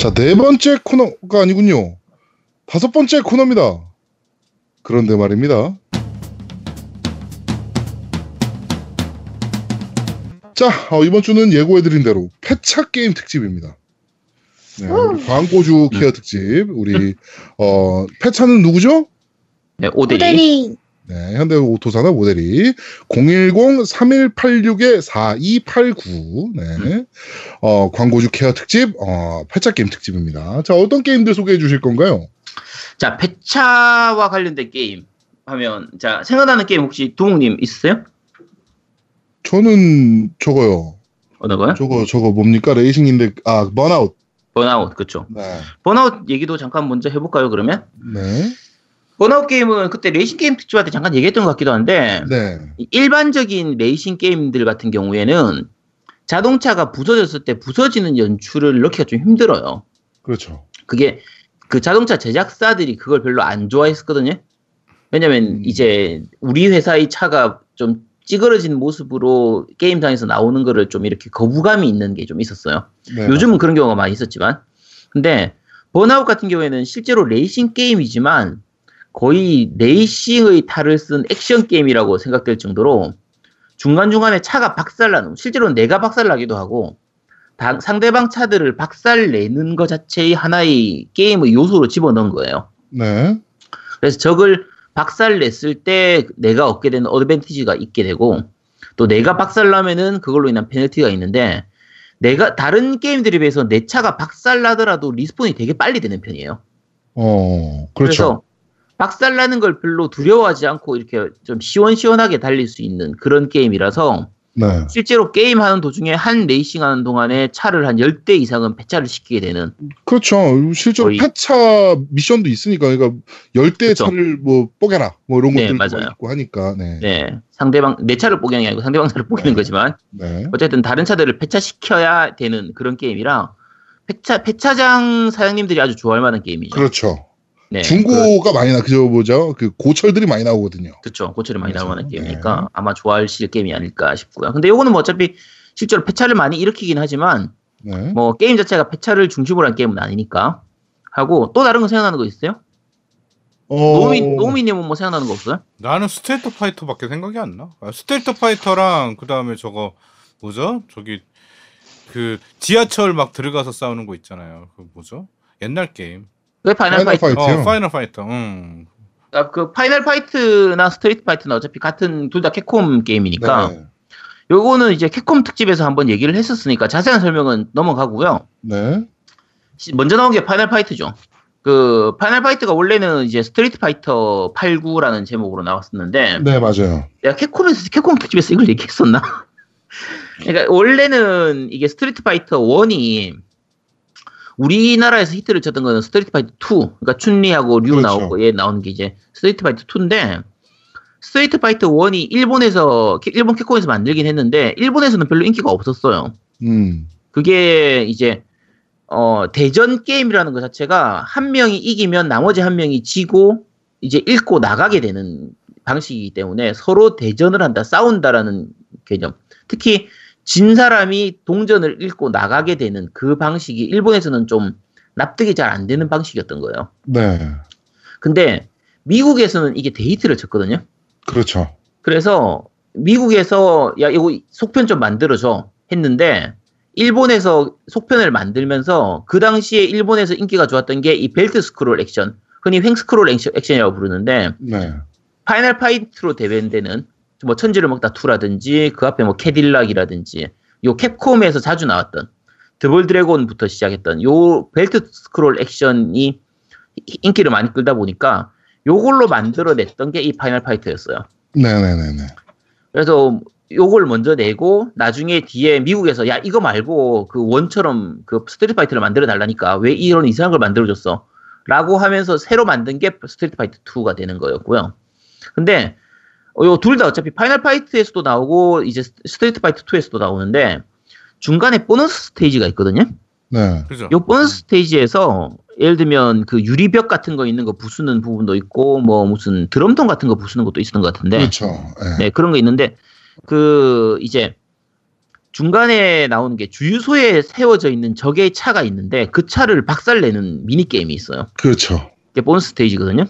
자, 네 번째 코너가 아니군요. 다섯 번째 코너입니다. 그런데 말입니다. 자, 어, 이번 주는 예고해드린 대로 폐차 게임 특집입니다. 네, 우리 광고주 care 특집. 우리, 어, 폐차는 누구죠? 네, 오대리. 오대리 네, 현대 오토산업 오대리 010-3186-4289. 네. 어, 광고주 care 특집, 어, 폐차 게임 특집입니다. 자, 어떤 게임들 소개해 주실 건가요? 자, 폐차와 관련된 게임 하면 자, 생각나는 게임 혹시 두목님 있으세요? 저는 저거요. 어느 거요? 저거, 저거 뭡니까? 레이싱인데, 아, 번아웃. 번아웃, 그쵸. 네. 번아웃 얘기도 잠깐 먼저 해볼까요, 그러면? 네. 번아웃 게임은 그때 레이싱 게임 특집할 때 잠깐 얘기했던 것 같기도 한데, 네. 이 일반적인 레이싱 게임들 같은 경우에는 자동차가 부서졌을 때 부서지는 연출을 넣기가 좀 힘들어요. 그렇죠. 그게 그 자동차 제작사들이 그걸 별로 안 좋아했거든요. 왜냐면 음. 이제 우리 회사의 차가 좀 찌그러진 모습으로 게임상에서 나오는 거를 좀 이렇게 거부감이 있는 게 좀 있었어요. 네, 요즘은 그런 경우가 많이 있었지만. 근데 번아웃 같은 경우에는 실제로 레이싱 게임이지만 거의 레이싱의 탈을 쓴 액션 게임이라고 생각될 정도로 중간중간에 차가 박살나는, 실제로는 내가 박살나기도 하고 다- 상대방 차들을 박살내는 것 자체의 하나의 게임의 요소로 집어넣은 거예요. 네. 그래서 적을 박살냈을 때 내가 얻게 되는 어드밴티지가 있게 되고 또 내가 박살나면은 그걸로 인한 페널티가 있는데 내가 다른 게임들에 비해서 내 차가 박살나더라도 respawn이 되게 빨리 되는 편이에요. 어, 그렇죠. 박살나는 걸 별로 두려워하지 않고 이렇게 좀 시원시원하게 달릴 수 있는 그런 게임이라서 네. 실제로 게임하는 도중에 한 레이싱 하는 동안에 차를 한 10대 이상은 폐차를 시키게 되는 그렇죠. 실제로 거의- 폐차 미션도 있으니까, 그러니까 열대 그쵸. 차를 뭐 뽀개라, 뭐 이런 네, 것들도 맞아요. 있고 하니까, 네. 네, 상대방 내 차를 뽀개는 게 아니고 상대방 차를 뽀개는 네. 거지만 네. 어쨌든 다른 차들을 폐차시켜야 되는 그런 게임이라 폐차 폐차장 사장님들이 아주 좋아할 만한 게임이죠. 그렇죠. 네, 그, 중고가 많이 나, 그저 뭐죠? 그 고철들이 많이 나오거든요. 그렇죠. 고철이 많이 그렇죠. 게임이니까 네. 아마 좋아하실 게임이 아닐까 싶고요. 근데 요거는 뭐 어차피 실제로 폐차를 많이 일으키긴 하지만 네. 뭐 게임 자체가 폐차를 중심으로 한 게임은 아니니까 하고 또 다른 거 생각나는 거 있어요? 어, 노미 노미님은 뭐 생각나는 거 없어요? 나는 스트리트 파이터밖에 생각이 안 나. 아, 스트리트 파이터랑 그 다음에 저거 뭐죠? 저기 그 지하철 막 들어가서 싸우는 거 있잖아요. 그 뭐죠? 옛날 게임. 그 파이널 파이널 파이트. 파이트요? 어, 파이널 파이터. 음. 아, 그 파이널 파이트나 스트리트 파이트는 어차피 같은 둘 다 캡콤 게임이니까 네. 요거는 이제 캡콤 특집에서 한번 얘기를 했었으니까 자세한 설명은 넘어가고요. 네. 시- 먼저 나온 게 파이널 파이트죠. 그 파이널 파이트가 원래는 이제 스트리트 파이터 89라는 제목으로 나왔었는데 네, 맞아요. 내가 캡콤에서 캡콤 특집에서 이걸 얘기했었나? 그러니까 원래는 이게 스트리트 파이터 1이 우리나라에서 히트를 쳤던 거는 스트리트 파이터 2, 그러니까 춘리하고 류 그렇죠. 나오고 얘 나오는 게 이제 스트리트 파이터 2인데 스트리트 파이터 1이 일본에서 캐- 일본 캡콤에서 만들긴 했는데 일본에서는 별로 인기가 없었어요. 음. 그게 이제 어, 대전 게임이라는 것 자체가 한 명이 이기면 나머지 한 명이 지고 이제 잃고 나가게 되는 방식이기 때문에 서로 대전을 한다, 싸운다라는 개념. 특히 진 사람이 동전을 잃고 나가게 되는 그 방식이 일본에서는 좀 납득이 잘 안 되는 방식이었던 거예요. 네. 근데 미국에서는 이게 히트를 쳤거든요. 그렇죠. 그래서 미국에서 야 이거 속편 좀 만들어줘 했는데 일본에서 속편을 만들면서 그 당시에 일본에서 인기가 좋았던 게 이 벨트 스크롤 액션 흔히 횡 스크롤 액션, 액션이라고 부르는데 네. 파이널 파이트로 대변되는 뭐 천지를 먹다 2라든지 그 앞에 뭐 캐딜락이라든지 요 캡콤에서 자주 나왔던 더블 드래곤부터 시작했던 요 벨트 스크롤 액션이 인기를 많이 끌다 보니까 요걸로 만들어냈던 게 이 파이널 파이터였어요. 네네네네. 그래서 요걸 먼저 내고 나중에 뒤에 미국에서 야 이거 말고 그 one처럼 그 스트리트 파이터를 만들어 달라니까 왜 이런 이상한 걸 만들어 줬어? 라고 하면서 새로 만든 게 스트리트 파이터 2가 되는 거였고요. 근데 요 둘 다 어차피 파이널 파이트에서도 나오고 이제 스트리트 파이터 2에서도 나오는데 중간에 보너스 스테이지가 있거든요. 네. 그죠? 요 보너스 스테이지에서 예를 들면 그 유리벽 같은 거 있는 거 부수는 부분도 있고 뭐 무슨 드럼통 같은 거 부수는 것도 있었던 것 같은데 그렇죠. 네. 네, 그런 거 있는데, 그, 이제, 중간에 나오는 게 주유소에 세워져 있는 적의 차가 있는데 그 차를 박살내는 미니 게임이 있어요. 그렇죠. 이게 보너스 스테이지거든요.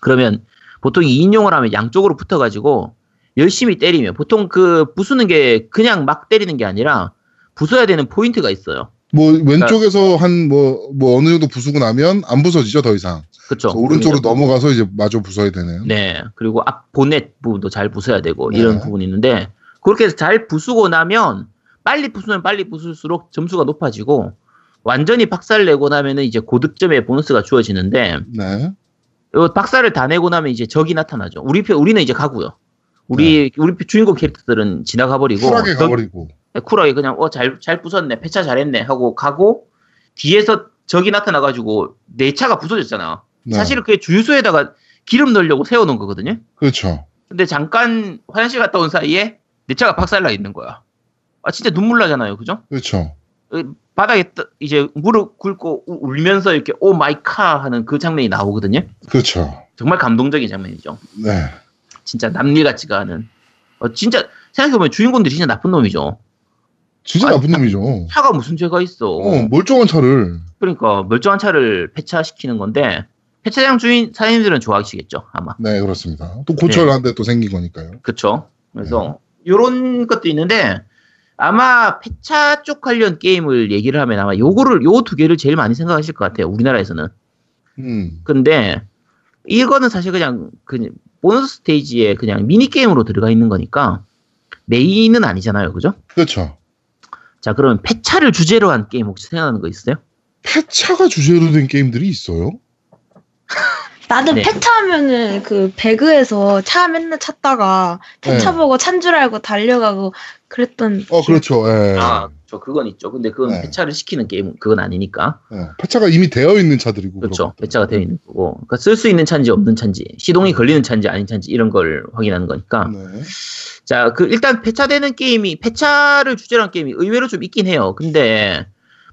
그러면 보통 2인용을 하면 양쪽으로 붙어가지고 열심히 때리면 보통 그 부수는 게 그냥 막 때리는 게 아니라 부숴야 되는 포인트가 있어요. 뭐 왼쪽에서 한뭐뭐 어느 정도 부수고 나면 안 부서지죠 더 이상. 그래서 오른쪽으로 그러니까 넘어가서 이제 마저 부숴야 되네요. 네. 그리고 앞 보넷 부분도 잘 부숴야 되고 네. 이런 부분이 있는데 그렇게 해서 잘 부수고 나면 빨리 부수면 빨리 부술수록 점수가 높아지고 완전히 박살 내고 나면은 이제 고득점의 보너스가 주어지는데 네. 요 박살을 다 내고 나면 이제 적이 나타나죠. 우리 편 우리는 이제 가고요. 우리 우리 주인공 캐릭터들은 지나가 버리고 네. 쿨하게 가버리고. 쿨하게 그냥 어 잘 잘 부쉈네 폐차 잘했네 하고 가고 뒤에서 적이 나타나가지고 내 차가 부서졌잖아. 네. 사실은 그게 주유소에다가 기름 넣으려고 세워놓은 거거든요. 그렇죠. 근데 잠깐 화장실 갔다 온 사이에 내 차가 박살나 있는 거야. 아 진짜 눈물 나잖아요, 그죠? 그렇죠. 바닥에 떠- 이제 무릎 꿇고 우- 울면서 이렇게 oh my car 하는 그 장면이 나오거든요. 그렇죠. 정말 감동적인 장면이죠. 네. 진짜 남일 같지가 않은. 어, 진짜 생각해보면 주인공들이 진짜 나쁜 놈이죠. 진짜 아니, 나쁜 놈이죠. 차가 무슨 죄가 있어. 어, 멀쩡한 차를. 그러니까 멀쩡한 차를 폐차시키는 건데 폐차장 주인 사장님들은 좋아하시겠죠 아마. 네, 그렇습니다. 또 고철 한대또 생긴 거니까요. 그렇죠. 그래서 요런 것도 있는데 아마 폐차 쪽 관련 게임을 얘기를 하면 아마 요거를 요 두 개를 제일 많이 생각하실 것 같아요. 우리나라에서는. 음. 근데 이거는 사실 그냥 그 보너스 스테이지에 그냥 미니 게임으로 들어가 있는 거니까 메인은 아니잖아요. 그죠? 그렇죠. 자, 그러면 폐차를 주제로 한 게임 혹시 생각나는 거 있어요? 폐차가 주제로 된 게임들이 있어요? 나는 네. 폐차 하면은 그 배그에서 차 맨날 찾다가 폐차 네. 보고 찬 줄 알고 달려가고 그랬던. 어, 그렇죠. 예. 아, 저 그건 있죠. 근데 그건 네. 폐차를 시키는 게임 그건 아니니까. 예. 폐차가 이미 되어 있는 차들이고. 그렇죠. 폐차가 되어 있는 거고. 그러니까 쓸 수 있는 차인지 없는 차인지, 시동이 걸리는 차인지 아닌 차인지 이런 걸 확인하는 거니까. 네. 자, 그 일단 폐차되는 게임이 폐차를 주제로 한 게임이 의외로 좀 있긴 해요. 근데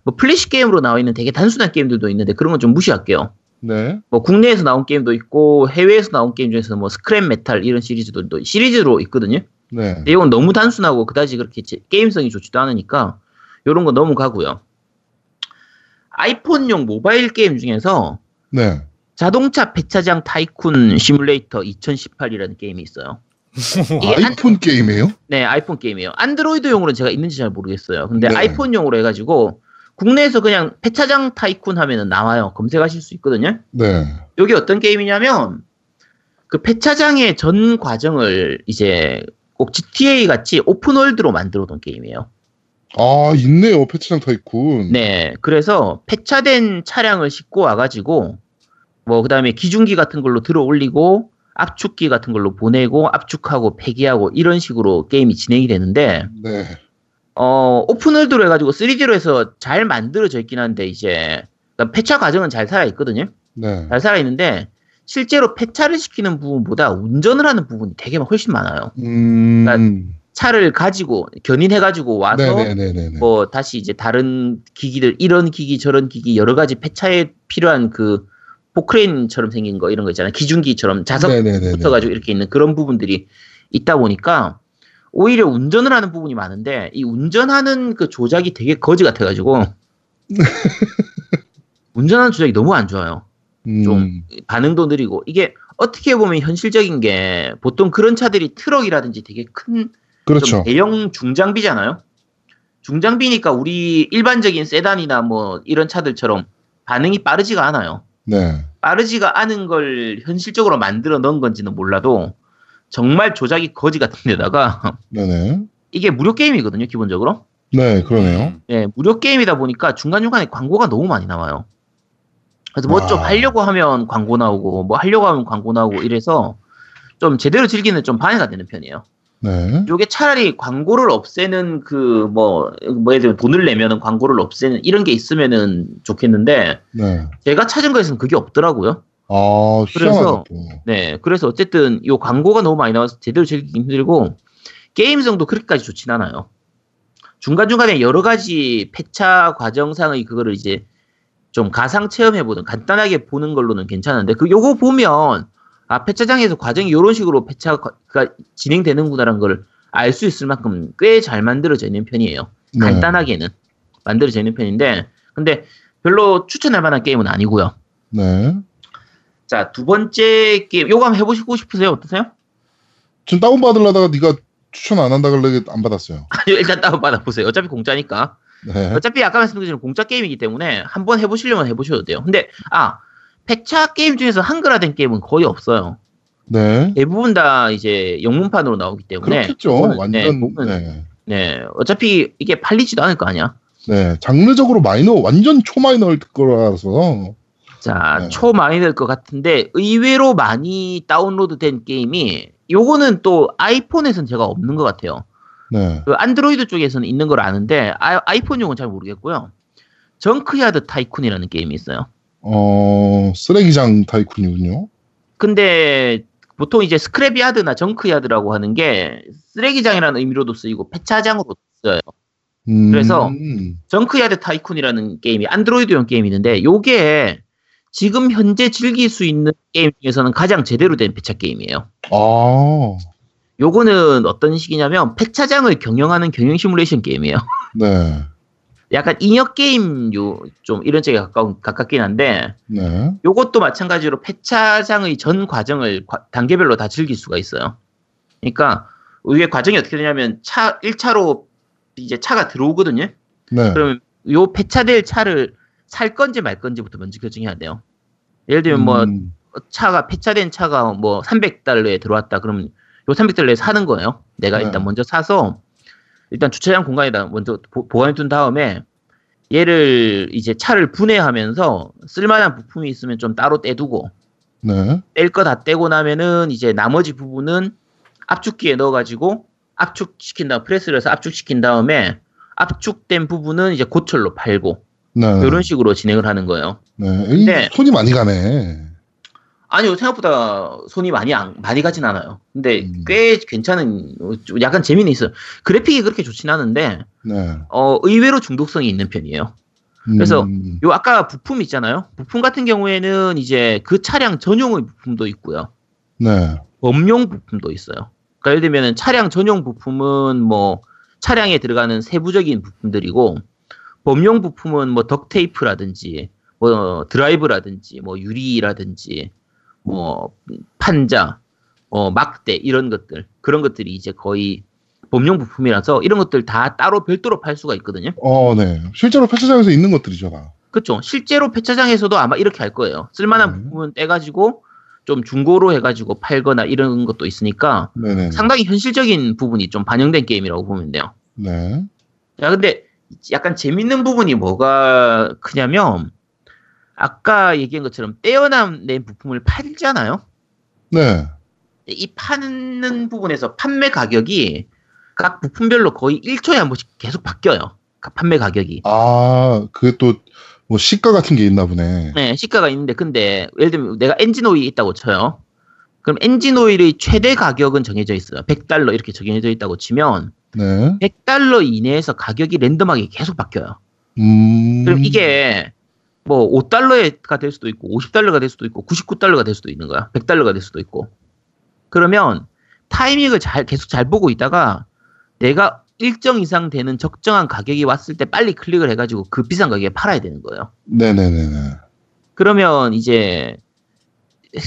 뭐 플래시 게임으로 나와 있는 되게 단순한 게임들도 있는데 그런 건 좀 무시할게요. 네. 뭐 국내에서 나온 게임도 있고 해외에서 나온 게임 중에서 뭐 스크랩 메탈 이런 시리즈도 시리즈로 있거든요. 네. 이건 너무 단순하고 그다지 그렇게 제- 게임성이 좋지도 않으니까 이런 거 넘어가고요. 아이폰용 모바일 게임 중에서 네. 자동차 폐차장 타이쿤 시뮬레이터 2018이라는 게임이 있어요. 이게 안- 아이폰 게임이에요? 네, 아이폰 게임이에요. 안드로이드용으로는 제가 있는지 잘 모르겠어요. 근데 네. 아이폰용으로 해가지고 국내에서 그냥 배차장 타이쿤 하면은 나와요. 검색하실 수 있거든요. 네. 여기 어떤 게임이냐면 그 폐차장의 전 과정을 이제 꼭 GTA 같이 오픈월드로 만들어 놓은 게임이에요. 아, 있네요. 폐차장 타이쿤. 네, 그래서 폐차된 차량을 싣고 와가지고 뭐 그다음에 기중기 같은 걸로 들어 올리고 압축기 같은 걸로 보내고 압축하고 폐기하고 이런 식으로 게임이 진행이 되는데 네. 어 오픈월드로 해가지고 3D로 해서 잘 만들어져 있긴 한데 이제 그러니까 폐차 과정은 잘 살아 있거든요. 네. 잘 살아 있는데 실제로 폐차를 시키는 부분보다 운전을 하는 부분이 되게 훨씬 많아요. 음. 차를 가지고 견인해가지고 와서 네네네네. 뭐 다시 이제 다른 기기들 이런 기기 저런 기기 여러 가지 폐차에 필요한 그 포크레인처럼 생긴 거 이런 거 있잖아요. 기중기처럼 자석 네네네네. 붙어가지고 이렇게 있는 그런 부분들이 있다 보니까 오히려 운전을 하는 부분이 많은데 이 운전하는 그 조작이 되게 거지 같아가지고 운전하는 조작이 너무 안 좋아요. 음. 좀 반응도 느리고 이게 어떻게 보면 현실적인 게 보통 그런 차들이 트럭이라든지 되게 큰 좀 그렇죠. 대형 중장비잖아요. 중장비니까 우리 일반적인 세단이나 뭐 이런 차들처럼 반응이 빠르지가 않아요. 네. 빠르지가 않은 걸 현실적으로 만들어 넣은 건지는 몰라도 정말 조작이 거지 같은 데다가 네네. 이게 무료 게임이거든요, 기본적으로. 네, 그러네요. 네, 무료 게임이다 보니까 중간중간에 광고가 너무 많이 나와요. 그래서 뭐좀 아. 하려고 하면 광고 나오고 뭐 하려고 하면 광고 나오고 이래서 좀 제대로 즐기는 좀 방해가 되는 편이에요. 네. 요게 차라리 광고를 없애는 그 뭐 뭐 예를 들면 돈을 내면은 광고를 없애는 이런 게 있으면은 좋겠는데 네. 제가 찾은 거에서는 그게 없더라고요. 아, 그래서- 희한하다. 네, 그래서 어쨌든 요 광고가 너무 많이 나와서 제대로 즐기기 힘들고 게임성도 그렇게까지 좋진 않아요. 중간 중간에 여러 가지 폐차 과정상의 그거를 이제 좀 가상 체험해보는 간단하게 보는 걸로는 괜찮은데 그 요거 보면 아 폐차장에서 과정이 이런 식으로 폐차가 진행되는구나라는 걸 알 수 있을 만큼 꽤 잘 만들어져 있는 편이에요. 네. 간단하게는 만들어져 있는 편인데 근데 별로 추천할 만한 게임은 아니고요. 네. 자 두 번째 게임 요거 한번 해보시고 싶으세요? 어떠세요? 전 다운 받으려다가 네가 추천 안 한다 그러게 안 받았어요. 일단 다운 받아 보세요. 어차피 공짜니까. 네. 어차피 아까 말씀드린 공짜 게임이기 때문에 한번 해보시려면 해보셔도 돼요. 근데 아 폐차 게임 중에서 한글화된 게임은 거의 없어요. 네. 대부분 다 이제 영문판으로 나오기 때문에 그렇겠죠. 그거는, 네, 완전 그거는, 네. 네, 어차피 이게 팔리지도 않을 거 아니야. 네. 장르적으로 마이너 완전 초마이너일 거라서 자, 네. 초 많이 될 것 같은데 의외로 많이 다운로드 된 게임이 요거는 또 아이폰에서는 제가 없는 것 같아요. 네. 그 안드로이드 쪽에서는 있는 걸 아는데 아, 아이폰용은 잘 모르겠고요. Junkyard Tycoon이라는 게임이 있어요. 어, 쓰레기장 tycoon이군요. 근데 보통 이제 scrapyard나 junkyard라고 하는 게 쓰레기장이라는 의미로도 쓰이고 폐차장으로 써요. 음, 그래서 Junkyard Tycoon이라는 게임이 안드로이드용 게임이 있는데 요게 지금 현재 즐길 수 있는 게임 중에서는 가장 제대로 된 폐차 게임이에요. 아, 요거는 어떤 식이냐면 폐차장을 경영하는 경영 시뮬레이션 게임이에요. 네. 약간 인역 게임 요좀 이런 쪽에 가까운 가깝긴 한데 네. 요것도 마찬가지로 폐차장의 전 과정을 과- 단계별로 다 즐길 수가 있어요. 그러니까 이게 과정이 어떻게 되냐면 차 1차로 이제 차가 들어오거든요. 네. 그러면 요 폐차될 차를 살 건지 말 건지부터 먼저 결정해야 돼요. 예를 들면 뭐 음, 차가 폐차된 차가 뭐 300달러에 들어왔다. 그러면 요 300달러에 사는 거예요. 내가 네. 일단 먼저 사서 일단 주차장 공간에다 먼저 보, 보관해 둔 다음에 얘를 이제 차를 분해하면서 쓸만한 부품이 있으면 좀 따로 떼두고 네. 뗄거 다 떼고 나면은 이제 나머지 부분은 압축기에 넣어가지고 압축시킨 다음 프레스를 해서 압축시킨 다음에 압축된 부분은 이제 고철로 팔고 네. 이런 식으로 진행을 하는 거예요. 네. 이 근데- 손이 많이 가네. 아니요 생각보다 손이 많이 안, 많이 가진 않아요. 근데 음. 꽤 괜찮은 좀 약간 재미는 있어요. 그래픽이 그렇게 좋진 않은데 네. 어, 의외로 중독성이 있는 편이에요. 그래서 음, 요 아까 부품 있잖아요. 부품 같은 경우에는 이제 그 차량 전용의 부품도 있고요. 네. 범용 부품도 있어요. 그러니까 예를 들면 차량 전용 부품은 뭐 차량에 들어가는 세부적인 부품들이고 범용 부품은 뭐 덕테이프라든지 뭐 드라이브라든지 뭐 유리라든지 뭐 판자, 뭐 막대 이런 것들 그런 것들이 이제 거의 범용 부품이라서 이런 것들 다 따로 별도로 팔 수가 있거든요. 어, 네. 실제로 폐차장에서 있는 것들이죠, 다. 그렇죠. 실제로 폐차장에서도 아마 이렇게 할 거예요. 쓸만한 네. 부품은 떼가지고 좀 중고로 해가지고 팔거나 이런 것도 있으니까 네네. 상당히 현실적인 부분이 좀 반영된 게임이라고 보면 돼요. 네. 자, 근데 약간 재밌는 부분이 뭐가 크냐면 아까 얘기한 것처럼 떼어낸 부품을 팔잖아요. 네. 이 파는 부분에서 판매 가격이 각 부품별로 거의 1초에 한 번씩 계속 바뀌어요. 그 판매 가격이. 아, 그게 또, 뭐, 시가 같은 게 있나 보네. 네, 시가가 있는데 근데 예를 들면 내가 엔진 오일이 있다고 쳐요. 그럼 엔진 오일의 최대 가격은 정해져 있어요. 100달러 이렇게 정해져 있다고 치면 네. 100달러 이내에서 가격이 랜덤하게 계속 바뀌어요. 음. 그럼 이게 뭐 5달러가 될 수도 있고 50달러가 될 수도 있고 99달러가 될 수도 있는 거야. 100달러가 될 수도 있고. 그러면 타이밍을 잘 계속 잘 보고 있다가 내가 일정 이상 되는 적정한 가격이 왔을 때 빨리 클릭을 해가지고 그 비싼 가격에 팔아야 되는 거예요. 네네네네. 그러면 이제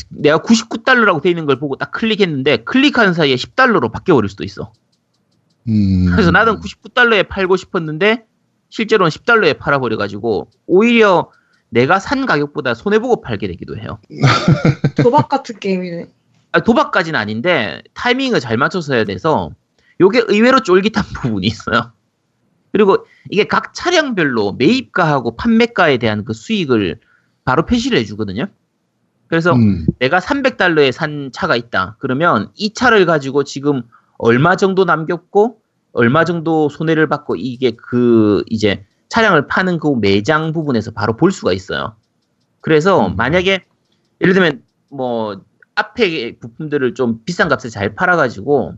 내가 99달러라고 돼 있는 걸 보고 딱 클릭했는데 클릭하는 사이에 10달러로 바뀌어 버릴 수도 있어. 음. 그래서 나는 99달러에 팔고 싶었는데 실제로는 10달러에 팔아버려 가지고 오히려 내가 산 가격보다 손해 보고 팔게 되기도 해요. 도박 같은 게임이네. 아, 도박까지는 아닌데 타이밍을 잘 맞춰서 해야 돼서 요게 의외로 쫄깃한 부분이 있어요. 그리고 이게 각 차량별로 매입가하고 판매가에 대한 그 수익을 바로 표시를 해주거든요. 그래서 음. 내가 300달러에 산 차가 있다. 그러면 이 차를 가지고 지금 얼마 정도 남겼고 얼마 정도 손해를 받고 이게 그 이제 차량을 파는 그 매장 부분에서 바로 볼 수가 있어요. 그래서 음. 만약에 예를 들면 뭐 앞에 부품들을 좀 비싼 값에 잘 팔아가지고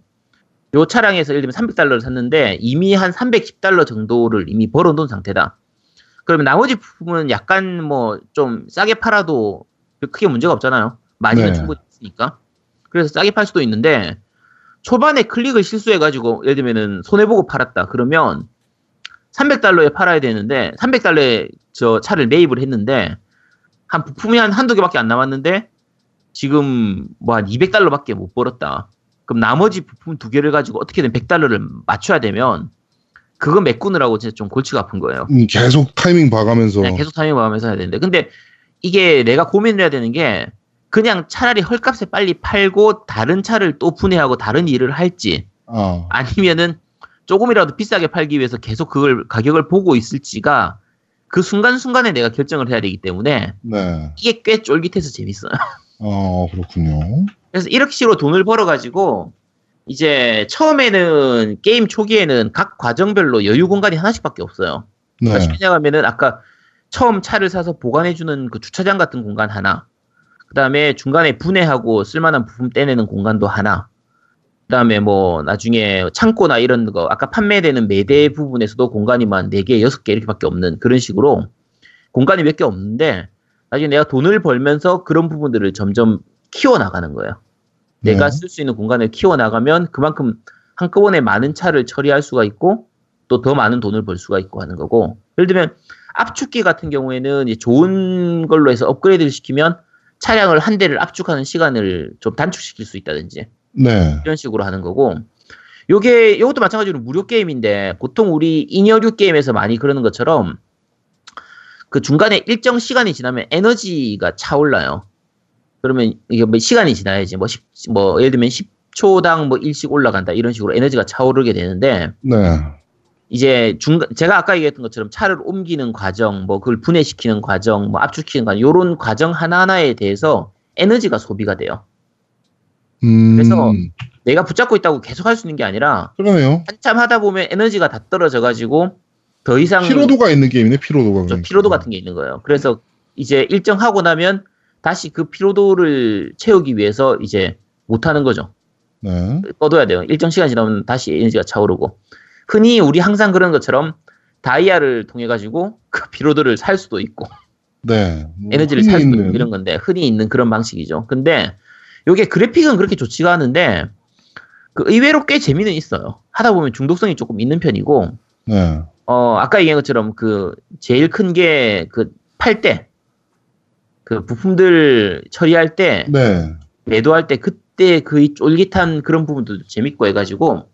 요 차량에서 예를 들면 300달러를 샀는데 이미 한 310달러 정도를 이미 벌어놓은 상태다. 그러면 나머지 부품은 약간 뭐 좀 싸게 팔아도 크게 문제가 없잖아요. 마진은 네. 충분히 있으니까. 그래서 싸게 팔 수도 있는데 초반에 클릭을 실수해가지고 예를 들면은 손해보고 팔았다 그러면 300달러에 팔아야 되는데 300달러에 저 차를 매입을 했는데 한 부품이 한 한두 개밖에 안 남았는데 지금 뭐 한 200달러밖에 못 벌었다. 그럼 나머지 부품 두 개를 가지고 어떻게든 100달러를 맞춰야 되면 그거 메꾸느라고 진짜 좀 골치가 아픈 거예요. 음, 계속 타이밍 봐가면서. 그냥 계속 타이밍 봐가면서 해야 되는데 근데 이게 내가 고민을 해야 되는 게 그냥 차라리 헐값에 빨리 팔고 다른 차를 또 분해하고 다른 일을 할지 아, 아니면은 조금이라도 비싸게 팔기 위해서 계속 그걸 가격을 보고 있을지가 그 순간순간에 내가 결정을 해야 되기 때문에 네. 이게 꽤 쫄깃해서 재밌어요. 어, 그렇군요. 그래서 이렇게 식으로 돈을 벌어가지고 이제 처음에는 게임 초기에는 각 과정별로 여유 공간이 하나씩밖에 없어요. 네. 다시 왜냐하면은 아까 처음 차를 사서 보관해주는 그 주차장 같은 공간 하나, 그 다음에 중간에 분해하고 쓸만한 부품 떼내는 공간도 하나, 그 다음에 뭐 나중에 창고나 이런 거 아까 판매되는 매대 부분에서도 공간이만 4개, 6개 이렇게밖에 없는 그런 식으로 공간이 몇 개 없는데 나중에 내가 돈을 벌면서 그런 부분들을 점점 키워나가는 거예요. 내가 네. 쓸수 있는 공간을 키워나가면 그만큼 한꺼번에 많은 차를 처리할 수가 있고 또 더 많은 돈을 벌 수가 있고 하는 거고 예를 들면 압축기 같은 경우에는 좋은 걸로 해서 업그레이드를 시키면 차량을 한 대를 압축하는 시간을 좀 단축시킬 수 있다든지 네. 이런 식으로 하는 거고 요게 이것도 마찬가지로 무료 게임인데 보통 우리 인여류 게임에서 많이 그러는 것처럼 그 중간에 일정 시간이 지나면 에너지가 차올라요. 그러면 이게 뭐 시간이 지나야지 뭐, 10, 뭐 예를 들면 10초당 뭐 1씩 올라간다 이런 식으로 에너지가 차오르게 되는데 네. 이제 중간 제가 아까 얘기했던 것처럼 차를 옮기는 과정, 뭐 그걸 분해시키는 과정, 뭐 압축시키는 과정, 요런 과정 하나하나에 대해서 에너지가 소비가 돼요. 음, 그래서 내가 붙잡고 있다고 계속 할 수 있는 게 아니라 그러네요. 한참 하다 보면 에너지가 다 떨어져 가지고 더 이상 피로도가 있는 게임이네, 피로도가. 저 그러니까. 피로도 같은 게 있는 거예요. 그래서 이제 일정 하고 나면 다시 그 피로도를 채우기 위해서 이제 못 하는 거죠. 네. 꺼둬야 돼요. 일정 시간 지나면 다시 에너지가 차오르고. 흔히 우리 항상 그런 것처럼 다이아를 통해 가지고 그 피로도를 살 수도 있고 네. 뭐 에너지를 살 수도 있는- 있고 이런 건데 흔히 있는 그런 방식이죠. 근데 요게 그래픽은 그렇게 좋지가 않은데 그 의외로 꽤 재미는 있어요. 하다 보면 중독성이 조금 있는 편이고 네. 어 아까 얘기한 것처럼 그 제일 큰 게 그 팔때 그 부품들 처리할 때 네. 매도할 때 그때 그 쫄깃한 그런 부분도 재밌고 해가지고 어,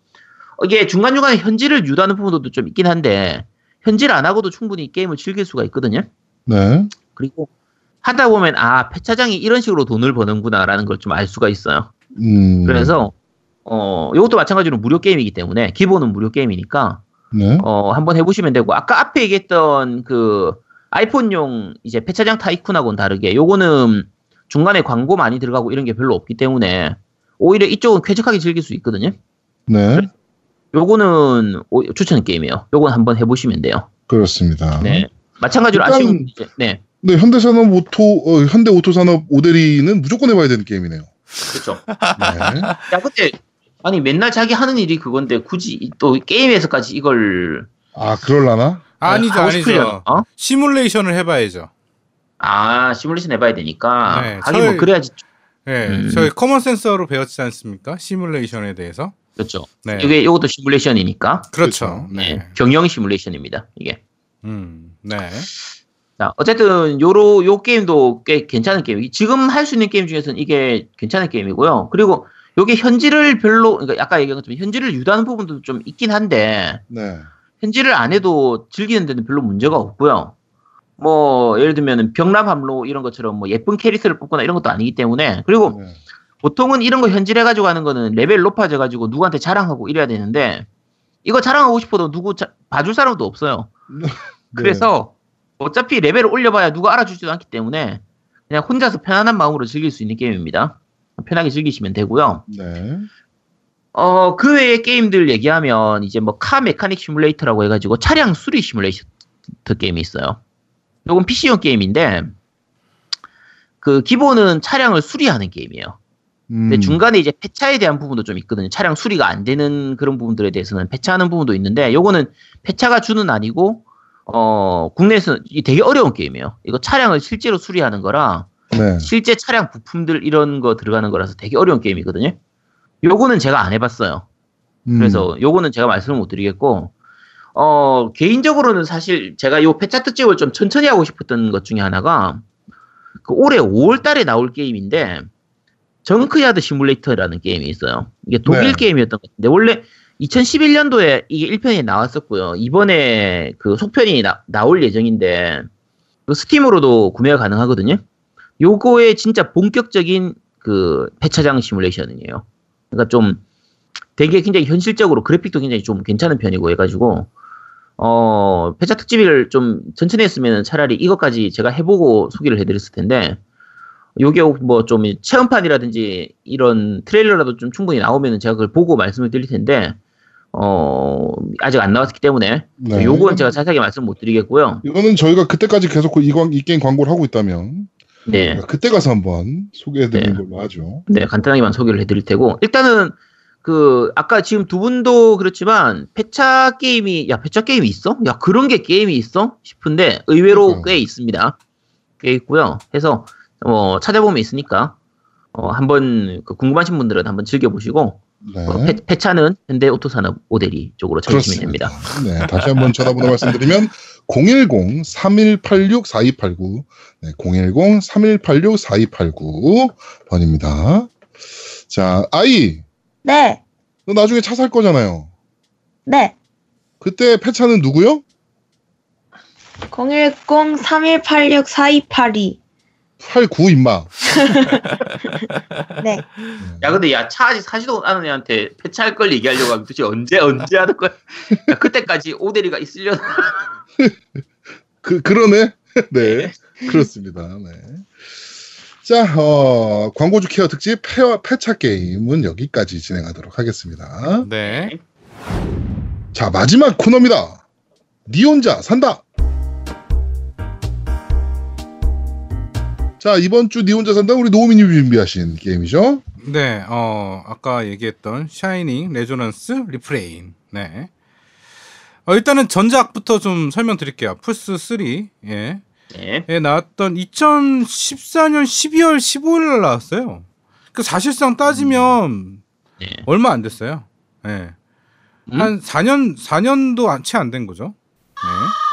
이게 중간중간에 현질을 유도하는 부분도 좀 있긴 한데 현질 안 하고도 충분히 게임을 즐길 수가 있거든요. 네. 그리고 하다 보면 아 폐차장이 이런 식으로 돈을 버는구나라는 걸 좀 알 수가 있어요. 음. 그래서 어 이것도 마찬가지로 무료 게임이기 때문에 기본은 무료 게임이니까 네. 어 한번 해보시면 되고 아까 앞에 얘기했던 그 아이폰용 이제 폐차장 tycoon하고는 다르게 요거는 중간에 광고 많이 들어가고 이런 게 별로 없기 때문에 오히려 이쪽은 쾌적하게 즐길 수 있거든요. 네. 요거는 오- 추천 게임이에요. 요건 한번 해보시면 돼요. 그렇습니다. 네. 마찬가지로 일단- 아쉬운 네 네, 현대 산업 오토, 어, 현대 오토 산업 오대리는 무조건 해봐야 되는 게임이네요. 그렇죠. 네. 야, 근데, 아니, 맨날 자기 하는 일이 그건데, 굳이 이- 또 게임에서까지 이걸. 아, 그럴라나? 아니죠, 하고 아니죠. 싶으려나? 어? 시뮬레이션을 해봐야죠. 아, 시뮬레이션 해봐야 되니까. 네, 하긴 뭐, 저희- 그래야지. 네, 음. 저희 common sense로 배웠지 않습니까? 시뮬레이션에 대해서. 그렇죠. 네, 이게, 이것도 시뮬레이션이니까. 그렇죠. 네. 네, 경영 시뮬레이션입니다. 이게. 음, 네, 자, 어쨌든, 요로, 요 게임도 꽤 괜찮은 게임. 지금 할 수 있는 게임 중에서는 이게 괜찮은 게임이고요. 그리고, 요게 현질을 별로, 그러니까 아까 얘기한 것처럼 현질을 유도하는 부분도 좀 있긴 한데, 네. 현질을 안 해도 즐기는 데는 별로 문제가 없고요. 뭐 예를 들면 병랍함로 이런 것처럼 뭐 예쁜 캐릭터를 뽑거나 이런 것도 아니기 때문에 그리고 네. 보통은 이런 거 현질해가지고 하는 거는 레벨 높아져가지고 누구한테 자랑하고 이래야 되는데 이거 자랑하고 싶어도 누구 자- 봐줄 사람도 없어요. 네. 그래서 어차피 레벨을 올려봐야 누가 알아주지도 않기 때문에 그냥 혼자서 편안한 마음으로 즐길 수 있는 게임입니다. 편하게 즐기시면 되고요. 네. 어, 그 외의 게임들 얘기하면 이제 뭐 카 메카닉 시뮬레이터라고 해가지고 차량 수리 시뮬레이터 게임이 있어요. 요건 PC용 게임인데 그 기본은 차량을 수리하는 게임이에요. 근데 음. 중간에 이제 폐차에 대한 부분도 좀 있거든요. 차량 수리가 안 되는 그런 부분들에 대해서는 폐차하는 부분도 있는데 요거는 폐차가 주는 아니고 어 국내에서 이 되게 어려운 게임이에요. 이거 차량을 실제로 수리하는 거라 네. 실제 차량 부품들 이런 거 들어가는 거라서 되게 어려운 게임이거든요. 요거는 제가 안 해봤어요. 음. 그래서 요거는 제가 말씀을 못 드리겠고, 어, 개인적으로는 사실 제가 요 패차 특집을 좀 천천히 하고 싶었던 것 중에 하나가, 그 올해 5월 달에 나올 게임인데, 정크야드 시뮬레이터라는 게임이 있어요. 이게 독일 네. 게임이었던 것 같은데, 원래 2011년도에 이게 1편이 나왔었고요. 이번에 그 속편이 나, 올 예정인데, 그 스팀으로도 구매가 가능하거든요. 요거의 진짜 본격적인 그 폐차장 시뮬레이션이에요. 그러니까 좀 되게 굉장히 현실적으로 그래픽도 굉장히 좀 괜찮은 편이고 해가지고 어 폐차 특집을 좀 천천히 했으면 차라리 이것까지 제가 해보고 소개를 해드렸을 텐데 요게 뭐좀 체험판이라든지 이런 트레일러라도 좀 충분히 나오면 제가 그걸 보고 말씀을 드릴 텐데 어 아직 안 나왔기 때문에 네. 요건 제가 자세하게 말씀 못 드리겠고요. 이거는 저희가 그때까지 계속 이, 광- 이 게임 광고를 하고 있다면 네. 그때 가서 한번 소개해드리는 네. 걸로 하죠. 네, 간단하게만 소개를 해드릴 테고 일단은 그 아까 지금 두 분도 그렇지만 패차 게임이 야 패차 게임이 있어? 야 그런 게 게임이 있어? 싶은데 의외로 그러니까요. 꽤 있습니다. 꽤 있고요. 해서 어 찾아보면 있으니까 어 한번 그 궁금하신 분들은 한번 즐겨보시고 네. 어, 패, 패차는 현대 오토산업 오데리 쪽으로 찾으시면 됩니다. 네, 다시 한번 전화번호 말씀드리면 010-3186-4289 네, 010-3186-4289 번입니다. 자, 아이, 네, 너 나중에 차 살 거잖아요. 네. 그때 폐차는 누구요? 010-3186-4282. 89 임마. 네. 야 근데 야 차 아직 사지도 않은 애한테 패차할 걸 얘기하려고 하면 도대체 언제 언제 하는 거야? 야, 그때까지 오데리가 있으려나? 그, 그러네. 네. 그렇습니다. 네. 자, 어, 광고주 케어 특집 폐, 폐차 게임은 여기까지 진행하도록 하겠습니다. 네. 자, 마지막 코너입니다. 니 혼자 산다. 자, 이번 주 니 혼자 산다 우리 노우미님 준비하신 게임이죠? 네, 어, 아까 얘기했던 Shining Resonance Refrain. 네. 어, 일단은 전작부터 좀 설명드릴게요. 플스 3. 예. 네. 에 나왔던 2014년 12월 15일 날 나왔어요. 그 사실상 따지면 네. 얼마 안 됐어요. 예. 음? 한 4년 4년도 채 안 된 거죠. 네.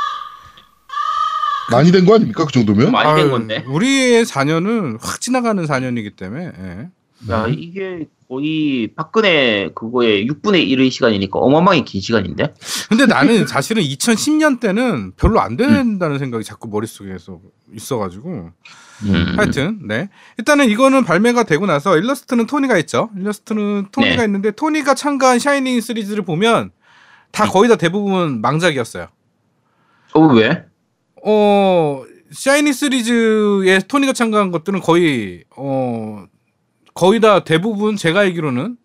많이 된 거 아닙니까? 그 정도면? 많이 된 아유, 건데. 우리의 4년은 확 지나가는 4년이기 때문에. 예. 야, 이게 거의 박근혜 그거의 6분의 1의 시간이니까 어마어마하게 긴 시간인데? 근데 나는 사실은 2010년 때는 별로 안 된다는 생각이 자꾸 머릿속에서 있어가지고 음. 하여튼 네 일단은 이거는 발매가 되고 나서 일러스트는 토니가 있죠 일러스트는 토니가 네. 있는데 토니가 참가한 Shining 시리즈를 보면 다 거의 다 대부분 망작이었어요 어, 왜? 어 Shining 시리즈에 토니가 참가한 것들은 거의 어 거의 다 대부분 제가 알기로는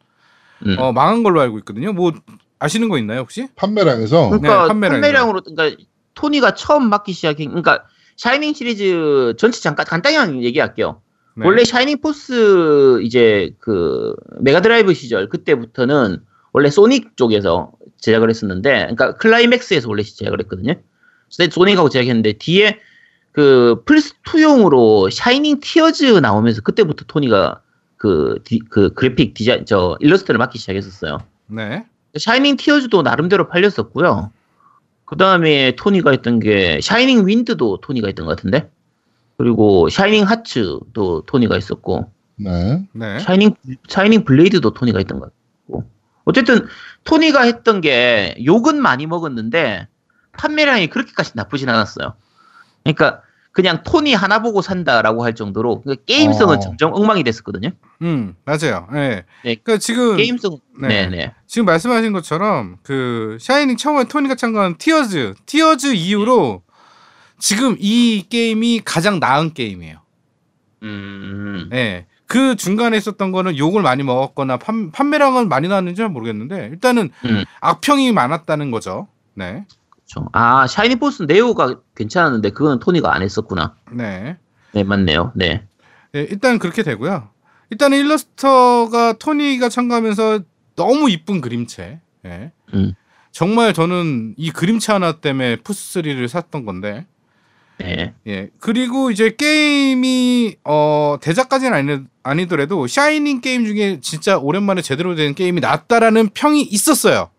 음. 어 망한 걸로 알고 있거든요 뭐 아시는 거 있나요 혹시 판매량에서 그러니까 네, 판매량이요. 판매량으로 그러니까 토니가 처음 맡기 시작한 그러니까 Shining 시리즈 전체 잠깐 간단히 얘기할게요. 네. 원래 Shining Force 이제 그 Mega Drive 시절 그때부터는 원래 소닉 쪽에서 제작을 했었는데 그러니까 Climax에서 원래 제작을 했거든요. 소닉하고 제작했는데 뒤에 그 플스 2용으로 Shining Tears 나오면서 그때부터 토니가 그, 디- 그 그래픽 디자인 저 일러스트를 맡기 시작했었어요. 네 Shining Tears도 나름대로 팔렸었고요. 그 다음에 토니가 했던 게 Shining Wind도 토니가 했던 것 같은데. 그리고 Shining Hearts도 토니가 했었고, 네. 네. Shining Shining Blade도 토니가 했던 것 같고. 어쨌든 토니가 했던 게 욕은 많이 먹었는데 판매량이 그렇게까지 나쁘진 않았어요. 그러니까 그냥 토니 하나 보고 산다라고 할 정도로 그 게임성은 어. 점점 엉망이 됐었거든요. 음 맞아요 예 네. 그러니까 지금 게임성 네. 네, 네. 지금 말씀하신 것처럼 그 Shining 처음에 토니가 참가한 Tears Tears 이후로 지금 이 게임이 가장 나은 게임이에요. 음. 예. 그 중간에 있었던 거는 욕을 많이 먹었거나 판, 판매량은 많이 나왔는지는 모르겠는데 일단은 음. 악평이 많았다는 거죠. 네. 그렇죠. 아, Shining Force Neo가 괜찮았는데 그거는 토니가 안 했었구나. 네. 네, 맞네요. 네. 예, 일단 그렇게 되고요. 일단은 일러스트가 토니가 참가하면서 너무 이쁜 그림체. 예. 음. 정말 저는 이 그림체 하나 때문에 플스3를 샀던 건데 네. 예. 그리고 이제 게임이 어 대작까지는 아니, 아니더라도 Shining 게임 중에 진짜 오랜만에 제대로 된 게임이 나왔다라는 평이 있었어요.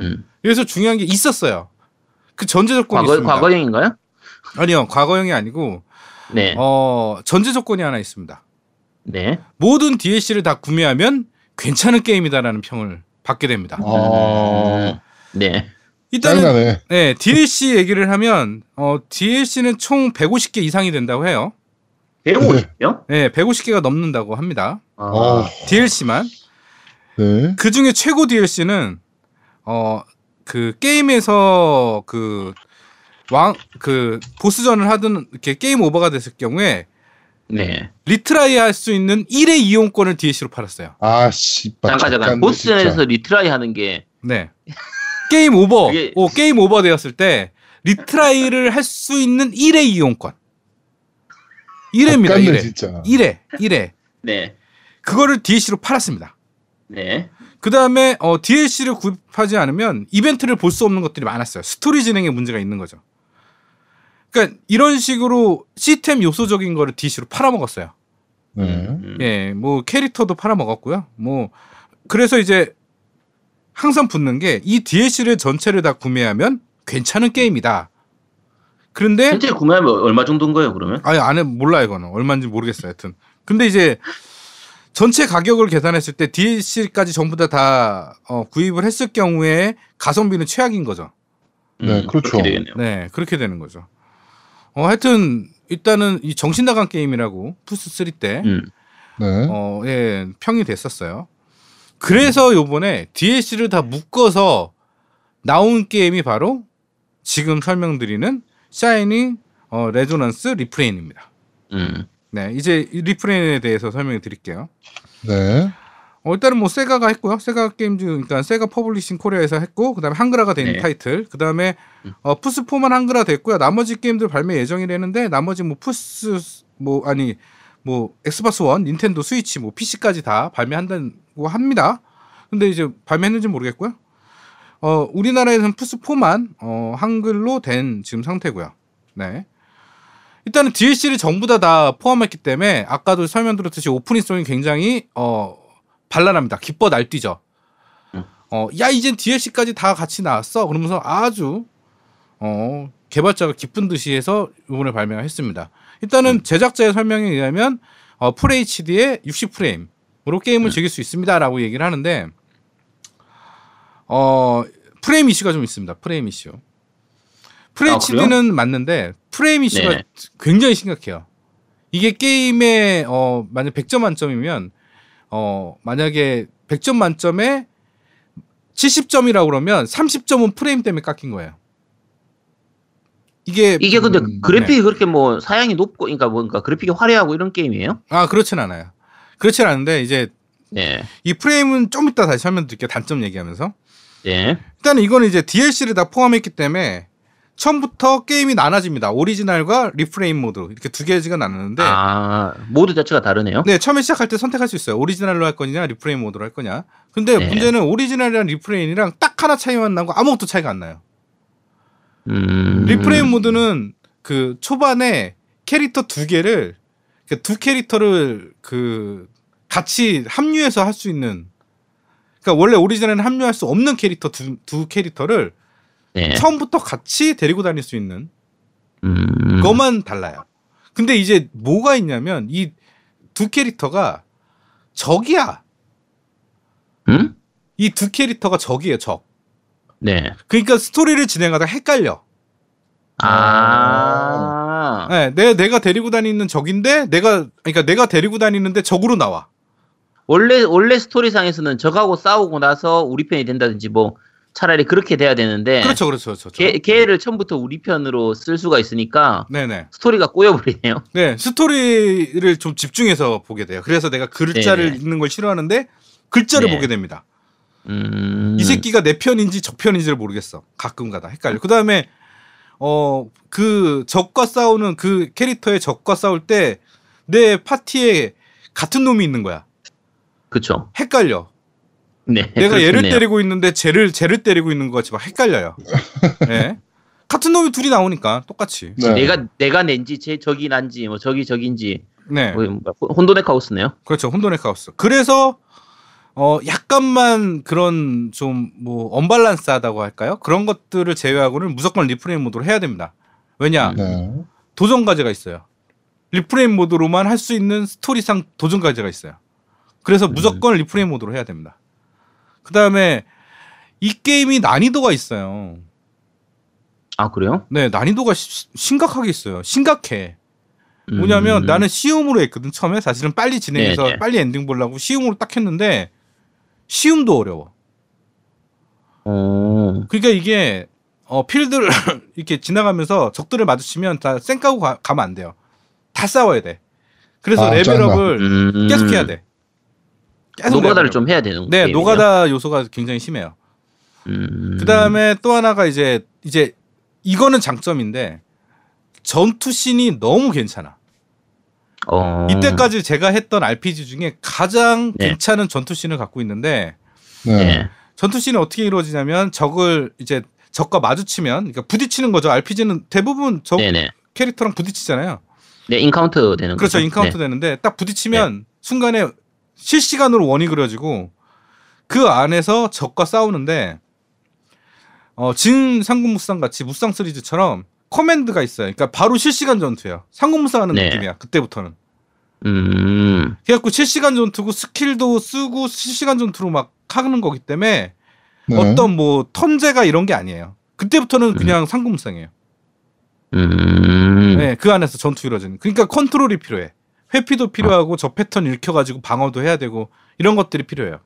음. 그래서 중요한 게 있었어요. 그 전제 조건이 과거 있습니다. 과거형인가요? 아니요, 과거형이 아니고 네. 어 전제 조건이 하나 있습니다. 네. 모든 DLC를 다 구매하면 괜찮은 게임이다라는 평을 받게 됩니다. 아, 네. 일단은 짜증나네. 네, DLC 얘기를 하면 어 DLC는 총 150개 이상이 된다고 해요. 150요? 네, 150개가 넘는다고 합니다. 아, DLC만. 네. 그 중에 최고 DLC는 어 그 게임에서 그 왕 그 보스전을 하든 이렇게 게임 오버가 됐을 경우에 네. retry 할 수 있는 1회 이용권을 DLC로 팔았어요. 아, 씨발. 잠깐 잠깐. 보스전에서. retry 하는 게 네. 게임 오버. 그게- 오, 게임 오버 되었을 때 retry를 할 수 있는 1회 이용권. 1회입니다. 작가인데, 1회. 진짜. 1회. 1회. 네. 그거를 DLC로 팔았습니다. 네. 그 다음에 어, DLC를 구입하지 않으면 이벤트를 볼 수 없는 것들이 많았어요. 스토리 진행에 문제가 있는 거죠. 그러니까 이런 식으로 시스템 요소적인 거를 DLC로 팔아먹었어요. 네. 음. 예, 뭐 캐릭터도 팔아먹었고요. 뭐 그래서 이제 항상 붙는 게 이 DLC를 전체를 다 구매하면 괜찮은 게임이다. 그런데 실제 구매하면 얼마 정도인 거예요, 그러면? 아니 안에 몰라 이거는 얼마인지 모르겠어요. 하여튼 근데 이제 전체 가격을 계산했을 때 DLC까지 전부 다 다 어, 구입을 했을 경우에 가성비는 최악인 거죠. 네, 그렇죠. 그렇게 되겠네요. 네, 그렇게 되는 거죠. 어, 하여튼 일단은 이 정신 나간 게임이라고 플스 3때 음. 네. 어, 예, 평이 됐었어요. 그래서 요번에 DLC를 다 묶어서 나온 게임이 바로 지금 설명드리는 Shining 어, Resonance Refrain입니다. 음. 네, 이제 이 Refrain에 대해서 설명해 드릴게요. 네. 어, 일단은 뭐 Sega가 했고요. Sega Games 그러니까 Sega Publishing Korea에서 했고 그다음에 한글화가 된 네. 타이틀. 그다음에 음. 어, 플스4만 한글화 됐고요. 나머지 게임들 발매 예정이라는데 나머지 뭐 플스 뭐 아니 뭐 엑스박스 원, 닌텐도 스위치 뭐 PC까지 다 발매한다고 합니다. 근데 이제 발매했는지 모르겠고요. 어, 우리나라에서는 플스4만 어, 한글로 된 지금 상태고요. 네. 일단은 DLC를 전부 다 다 포함했기 때문에 아까도 설명드렸듯이 오프닝송이 굉장히 어 발랄합니다. 기뻐 날뛰죠. 음. 어, 야 이젠 DLC까지 다 같이 나왔어. 그러면서 아주 어 개발자가 기쁜 듯이 해서 이번에 발매했습니다. 일단은 제작자의 설명에 의하면 어, FHD의 60프레임으로 게임을 음. 즐길 수 있습니다라고 얘기를 하는데 어 프레임 이슈가 좀 있습니다. 프레임 이슈. FHD는 맞는데 프레임 이슈가 네. 굉장히 심각해요. 이게 게임에 어 만약 100점 만점이면 어 만약에 100점 만점에 70점이라고 그러면 30점은 프레임 때문에 깎인 거예요. 이게 이게 근데 음, 그래픽이 그렇게 뭐 사양이 높고, 그러니까 뭔가 그래픽이 화려하고 이런 게임이에요? 아 그렇진 않아요. 그렇진 않은데 이제 네. 이 프레임은 좀 이따 다시 설명드릴게요. 단점 얘기하면서 네. 일단은 이거는 이제 DLC를 다 포함했기 때문에 처음부터 게임이 나눠집니다. 오리지널과 리프레임 모드 이렇게 두 개지가 나누는데 아, 모드 자체가 다르네요? 네, 처음에 시작할 때 선택할 수 있어요. 오리지널로 할 거냐, 리프레임 모드로 할 거냐. 근데 네. 문제는 오리지널이랑 리프레임이랑 딱 하나 차이만 나고 아무것도 차이가 안 나요. 음. 리프레임 모드는 그 초반에 캐릭터 두 개를 그두 캐릭터를 그 같이 합류해서 할 수 있는 그러니까 원래 오리지널에는 합류할 수 없는 캐릭터 두, 두 캐릭터를 네. 처음부터 같이 데리고 다닐 수 있는 음. 그것만 달라요. 근데 이제 뭐가 있냐면 이 두 캐릭터가 적이야. 음? 이 두 캐릭터가 적이에요, 적. 네. 그러니까 스토리를 진행하다 헷갈려. 아. 네, 내, 내가 데리고 다니는 적인데 내가 그러니까 내가 데리고 다니는데 적으로 나와. 원래, 원래 스토리상에서는 적하고 싸우고 나서 우리 편이 된다든지 뭐 차라리 그렇게 돼야 되는데. 그렇죠, 그렇죠, 그렇죠. 걔, 걔를 처음부터 우리 편으로 쓸 수가 있으니까 네네. 스토리가 꼬여버리네요. 네, 스토리를 좀 집중해서 보게 돼요. 그래서 내가 글자를 네네. 읽는 걸 싫어하는데 글자를 네. 보게 됩니다. 음. 이 새끼가 내 편인지 저 편인지를 모르겠어. 가끔가다 헷갈려. 그 다음에 어 그 적과 싸우는 그 캐릭터의 적과 싸울 때 내 파티에 같은 놈이 있는 거야. 그쵸. 헷갈려. 네. 내가 얘를 그렇겠네요. 때리고 있는데 쟤를 쟤를 때리고 있는 것 같이 막 헷갈려요. 네. 같은 놈이 둘이 나오니까 똑같이. 네. 내가 내가 낸지 제 적이 난지 뭐 적이 적인지 네. 뭐, 뭐, 혼돈의 카오스네요. 그렇죠. 혼돈의 카오스. 그래서 어 약간만 그런 좀 뭐 언밸런스하다고 할까요? 그런 것들을 제외하고는 무조건 리프레임 모드로 해야 됩니다. 왜냐? 네. 도전 과제가 있어요. 리프레임 모드로만 할 수 있는 스토리상 도전 과제가 있어요. 그래서 무조건 리프레임 모드로 해야 됩니다. 그 다음에 이 게임이 난이도가 있어요. 아 그래요? 네, 난이도가 시- 심각하게 있어요. 심각해. 뭐냐면 음. 나는 쉬움으로 했거든 처음에 사실은 빨리 진행해서 네네. 빨리 엔딩 보려고 쉬움으로 딱 했는데 쉬움도 어려워. 어. 그러니까 이게 어, 필드를 이렇게 지나가면서 적들을 마주치면 다 쌩까고 가, 가면 안 돼요. 다 싸워야 돼. 그래서 아, 레벨업을 음. 계속 해야 돼. 계속 노가다를. 좀 해야 되는 네, 게임이네요. 노가다 요소가 굉장히 심해요. 음. 그 다음에 또 하나가 이제 이제 이거는 장점인데 전투 씬이 너무 괜찮아. 어. 이때까지 제가 했던 RPG 중에 가장 네. 괜찮은 전투 씬을 갖고 있는데 네. 네. 전투 씬이 어떻게 이루어지냐면 적을 이제 적과 마주치면 그러니까 부딪히는 거죠. RPG는 대부분 적 네네. 캐릭터랑 부딪히잖아요. 네 encount 되는 그렇죠. 거죠. encount 네. 되는데 딱 부딪히면 순간에 실시간으로 원이 그려지고 그 안에서 적과 싸우는데 어, 진 삼국무쌍 같이 무쌍 시리즈처럼 커맨드가 있어요. 그러니까 바로 실시간 전투예요. 삼국무쌍 하는 네. 느낌이야. 그때부터는. 음. 그래갖고 실시간 전투고 스킬도 쓰고 실시간 전투로 막 하는 거기 때문에 네. 어떤 뭐 턴제가 이런 게 아니에요. 그때부터는 그냥 삼국무쌍이에요. 음. 네, 그 안에서 전투 이루어지는. 그러니까 컨트롤이 필요해. 회피도 필요하고 저 패턴 읽혀가지고 방어도 해야 되고 이런 것들이 필요해요.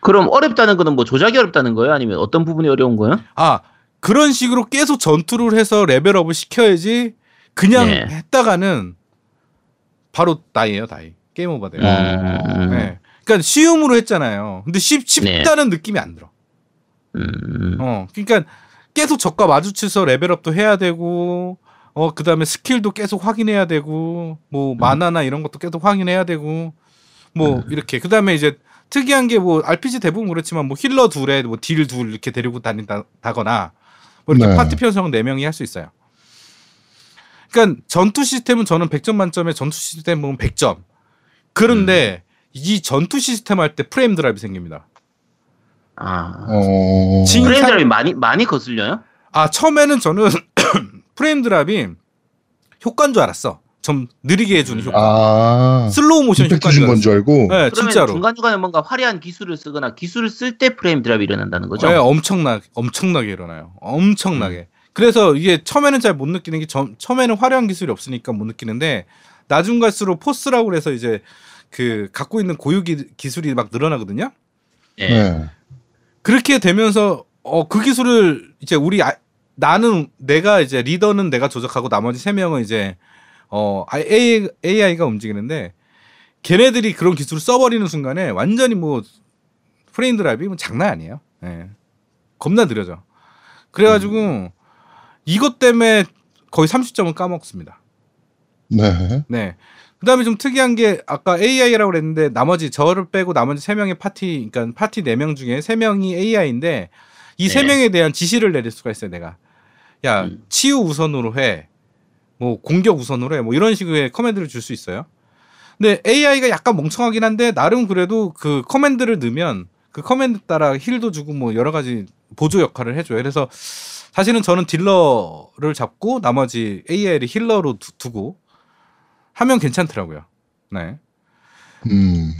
그럼 어렵다는 거는 뭐 조작이 어렵다는 거예요? 아니면 어떤 부분이 어려운 거예요? 아 그런 식으로 계속 전투를 해서 레벨업을 시켜야지 그냥 네. 했다가는 바로 나이에요 나이 게임 오버 돼요. 음. 네. 그러니까 쉬움으로 했잖아요. 근데 쉽, 쉽다는 느낌이 안 들어. 음. 어, 그러니까 계속 적과 마주쳐서 레벨업도 해야 되고, 어, 그 다음에 스킬도 계속 확인해야 되고, 뭐, 마나나 이런 것도 계속 확인해야 되고, 뭐, 이렇게. 그 다음에 이제 특이한 게 뭐, RPG 대부분 그렇지만 뭐, healer 둘에 뭐, deal 둘 이렇게 데리고 다닌다거나, 뭐, 이렇게 네. 파티 편성 4 명이 할 수 있어요. 그러니까 전투 시스템은 저는 100점 만점에 전투 시스템 보면 100점. 그런데 이 전투 시스템 할 때 frame drop이 생깁니다. 아. 어. 진- 프레임 상- drop이 많이 많이 거슬려요? 아 처음에는 저는 frame drop이 효과인 줄 알았어. 좀 느리게 해주는 효과. 아. 슬로우 모션 효과인 준줄건 알았어. 줄 알고. 네, 그러면 진짜로. 중간 중간에 뭔가 화려한 기술을 쓰거나 기술을 쓸 때 frame drop이 일어난다는 거죠? 네, 엄청나 엄청나게 일어나요. 엄청나게. 그래서 이게 처음에는 잘 못 느끼는 게 저- 처음에는 화려한 기술이 없으니까 못 느끼는데 나중 갈수록 포스라고 그래서 이제 그 갖고 있는 고유 기, 기술이 막 늘어나거든요. 예. 네. 그렇게 되면서 어 그 기술을 이제 우리 아, 나는 내가 이제 리더는 내가 조작하고 나머지 세 명은 이제 어 AI, AI가 움직이는데 걔네들이 그런 기술을 써버리는 순간에 완전히 뭐 프레임 드랍이 뭐 장난 아니에요. 예. 겁나 느려져. 그래가지고 이것 때문에 거의 30점은 까먹습니다. 네. 네. 그다음에 좀 특이한 게 아까 AI라고 그랬는데 나머지 저를 빼고 나머지 세 명의 파티 그러니까 파티 네 명 중에 세 명이 AI인데 이세 네. 명에 대한 지시를 내릴 수가 있어요, 내가. 야, 음. 치유 우선으로 해. 뭐 공격 우선으로 해. 뭐 이런 식의 커맨드를 줄 수 있어요. 근데 AI가 약간 멍청하긴 한데 나름 그래도 그 커맨드를 넣으면 그 커맨드 따라 heal도 주고 뭐 여러 가지 보조 역할을 해줘요. 그래서 사실은 저는 딜러를 잡고 나머지 AI를 힐러로 두, 두고 하면 괜찮더라고요. 네. 음.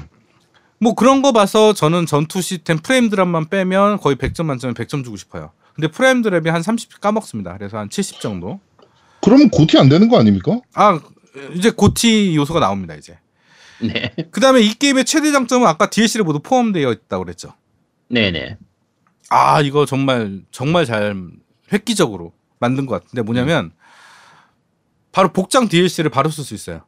뭐 그런 거 봐서 저는 전투 시스템 프레임 드랍만 빼면 거의 100점 만점에 100점 주고 싶어요. 근데 프레임 드랍이 한 30 까먹습니다. 그래서 한 70 정도. 그러면 고티 안 되는 거 아닙니까? 아 이제 고티 요소가 나옵니다 이제. 네. 그다음에 이 게임의 최대 장점은 아까 DLC를 모두 포함되어 있다고 그랬죠. 네네. 아 이거 정말 정말 잘 획기적으로 만든 것 같은데 뭐냐면 바로 복장 DLC를 바로 쓸 수 있어요.